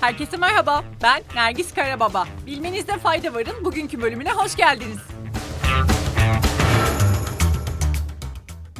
Herkese merhaba. Ben Nergis Karababa. Bilmenizde fayda varın. Bugünkü bölümüne hoş geldiniz.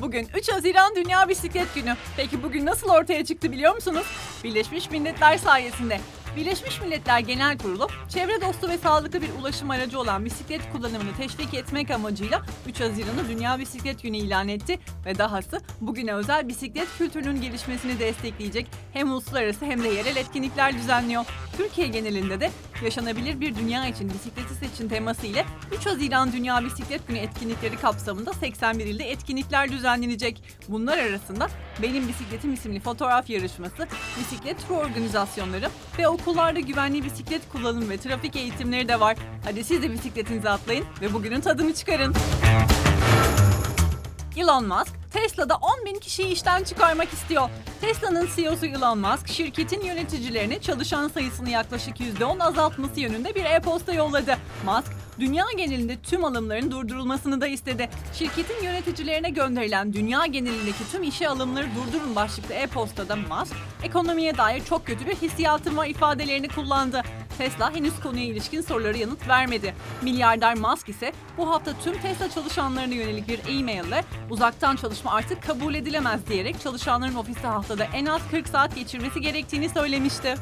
Bugün 3 Haziran Dünya Bisiklet Günü. Peki bugün nasıl ortaya çıktı biliyor musunuz? Birleşmiş Milletler sayesinde. Birleşmiş Milletler Genel Kurulu, çevre dostu ve sağlıklı bir ulaşım aracı olan bisiklet kullanımını teşvik etmek amacıyla 3 Haziran'ı Dünya Bisiklet Günü ilan etti ve dahası bugüne özel bisiklet kültürünün gelişmesini destekleyecek hem uluslararası hem de yerel etkinlikler düzenliyor. Türkiye genelinde de yaşanabilir bir dünya için bisikleti seçin teması ile 3 Haziran Dünya Bisiklet Günü etkinlikleri kapsamında 81 ilde etkinlikler düzenlenecek. Bunlar arasında Benim Bisikletim isimli fotoğraf yarışması, bisiklet tur organizasyonları ve okullarda güvenli bisiklet kullanım ve trafik eğitimleri de var. Hadi siz de bisikletinize atlayın ve bugünün tadını çıkarın. Elon Musk, Tesla'da 10 bin kişiyi işten çıkarmak istiyor. Tesla'nın CEO'su Elon Musk, şirketin yöneticilerine çalışan sayısını yaklaşık %10 azaltması yönünde bir e-posta yolladı. Musk, dünya genelinde tüm alımların durdurulmasını da istedi. Şirketin yöneticilerine gönderilen dünya genelindeki tüm işe alımları durdurun başlıklı e-postada Musk, ekonomiye dair çok kötü bir hissiyatım var ifadelerini kullandı. Tesla henüz konuya ilişkin soruları yanıt vermedi. Milyarder Musk ise bu hafta tüm Tesla çalışanlarına yönelik bir e-maille uzaktan çalışma artık kabul edilemez diyerek çalışanların ofiste haftada en az 40 saat geçirmesi gerektiğini söylemişti.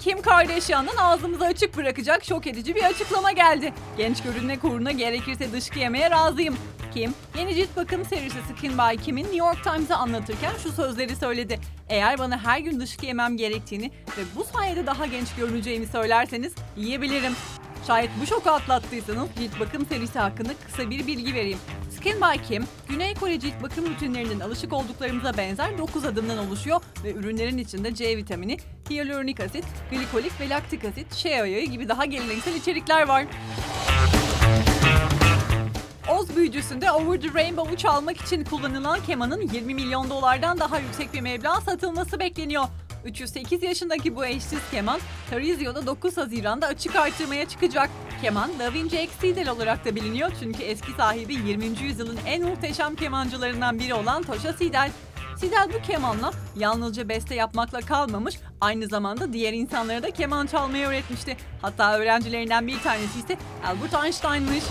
Kim Kardashian'ın ağzımızı açık bırakacak şok edici bir açıklama geldi. Genç görünmek uğruna gerekirse dışkı yemeye razıyım. Kim, yeni cilt bakım serisi Skin by Kim'in New York Times'a anlatırken şu sözleri söyledi. Eğer bana her gün dışkı yemem gerektiğini ve bu sayede daha genç görüneceğimi söylerseniz yiyebilirim. Şayet bu şoku atlattıysanız cilt bakım serisi hakkında kısa bir bilgi vereyim. Skin by Kim, Güney Kore cilt bakım rutinlerinin alışık olduklarımıza benzer 9 adımdan oluşuyor ve ürünlerin içinde C vitamini, hyaluronik asit, glikolik ve laktik asit, shea yağı gibi daha geleneksel içerikler var. Oz büyücüsünde Over the Rainbow'u çalmak için kullanılan kemanın 20 milyon dolardan daha yüksek bir meblağ satılması bekleniyor. 308 yaşındaki bu eşsiz keman, Tarizio'da 9 Haziran'da açık artırmaya çıkacak. Keman, Da Vinci X Seidel olarak da biliniyor çünkü eski sahibi 20. yüzyılın en muhteşem kemancılarından biri olan Toşa Seidel. Seidel bu kemanla yalnızca beste yapmakla kalmamış, aynı zamanda diğer insanlara da keman çalmayı öğretmişti. Hatta öğrencilerinden bir tanesi ise Albert Einstein'mış.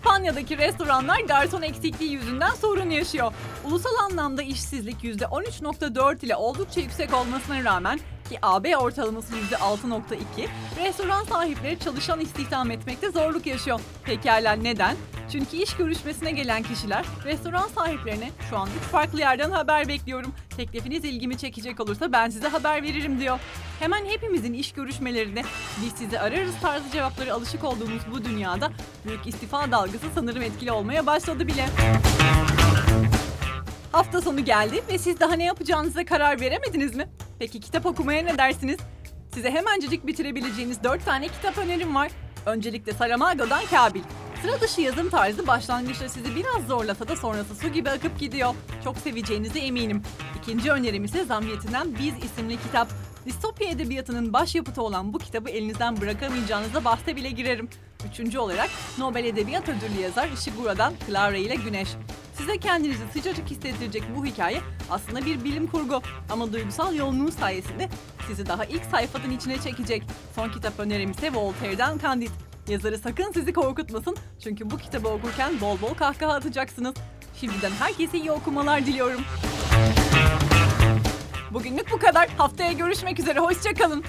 İspanya'daki restoranlar garson eksikliği yüzünden sorun yaşıyor. Ulusal anlamda işsizlik %13.4 ile oldukça yüksek olmasına rağmen ki AB ortalaması %6.2, restoran sahipleri çalışan istihdam etmekte zorluk yaşıyor. Pekala neden? Çünkü iş görüşmesine gelen kişiler restoran sahiplerine şu an üç farklı yerden haber bekliyorum. Teklifiniz ilgimi çekecek olursa ben size haber veririm diyor. Hemen hepimizin iş görüşmelerinde biz sizi ararız tarzı cevapları alışık olduğumuz bu dünyada büyük istifa dalgası sanırım etkili olmaya başladı bile. Hafta sonu geldi ve siz daha ne yapacağınıza karar veremediniz mi? Peki kitap okumaya ne dersiniz? Size hemencecik bitirebileceğiniz 4 tane kitap önerim var. Öncelikle Saramago'dan Kabil. Sıra dışı yazım tarzı başlangıçta sizi biraz zorlasa da sonrası su gibi akıp gidiyor. Çok seveceğinize eminim. İkinci önerim ise Zamiyetinden Biz isimli kitap. Distopya edebiyatının başyapıtı olan bu kitabı elinizden bırakamayacağınıza bahse bile girerim. Üçüncü olarak Nobel Edebiyat Ödüllü yazar Ishiguro'dan Clara ile Güneş. Size kendinizi sıcacık hissettirecek bu hikaye aslında bir bilim kurgu ama duygusal yoğunluğu sayesinde sizi daha ilk sayfadan içine çekecek. Son kitap önerim ise Voltaire'den Candide. Yazarı sakın sizi korkutmasın çünkü bu kitabı okurken bol bol kahkaha atacaksınız. Şimdiden herkese iyi okumalar diliyorum. Bugünlük bu kadar. Haftaya görüşmek üzere. Hoşçakalın.